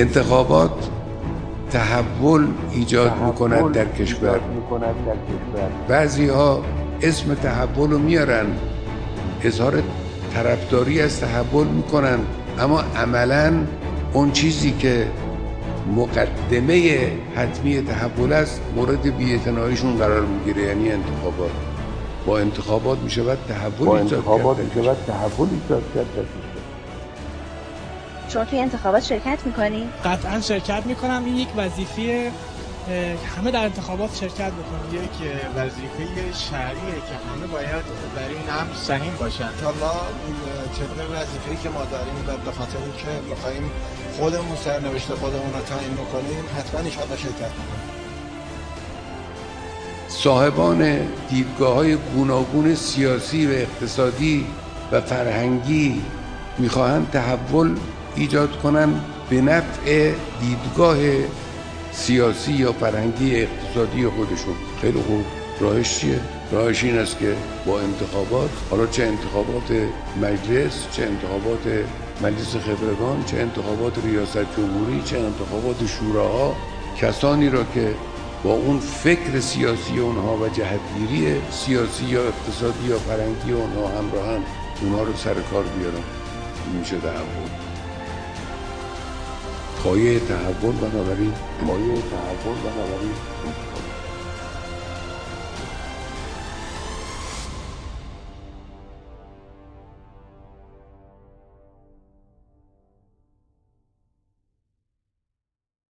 انتخابات تحول ایجاد می‌کند در کشور. بعضی ها اسم تحول رو میارن. اظهار طرفداری از تحول می‌کنن. اما عملا اون چیزی که مقدمه حتمی تحول است مورد بیعتناییشون قرار می‌گیره یعنی انتخابات. با انتخابات می‌شود تحول با ایجاد انتخابات کرد. می‌شود تحول ایجاد کرد شما توی انتخابات شرکت می‌کنی؟ قطعا شرکت می‌کنم. این یک وظیفه همه در انتخابات شرکت بکنن یک وظیفه شهریه که همه باید در این امر سهیم باشن. انشالله طبق وظیفه‌ای که ما داریم و به خاطر اینکه می‌خوایم خودمون سرنوشت خودمون رو تعیین بکنیم حتما انشالله شرکت می‌کنیم. صاحبان دیدگاه های گوناگون سیاسی و اقتصادی و فرهنگی می‌خواهند تحول ایجاد کنند به نفع دیدگاه سیاسی یا فرهنگی اقتصادی خودشون. خیلی خوب. راهش چیه؟ راهش این است که با انتخابات حالا چه انتخابات مجلس چه انتخابات مجلس خبرگان چه انتخابات ریاست جمهوری چه انتخابات شوراها کسانی را که با اون فکر سیاسی اونها و جهتگیری سیاسی یا اقتصادی یا فرهنگی اونها همراهن اونها رو سر کار بیارن. میشه تحول پایه تحول بنابراین مایه تحول بنابراین.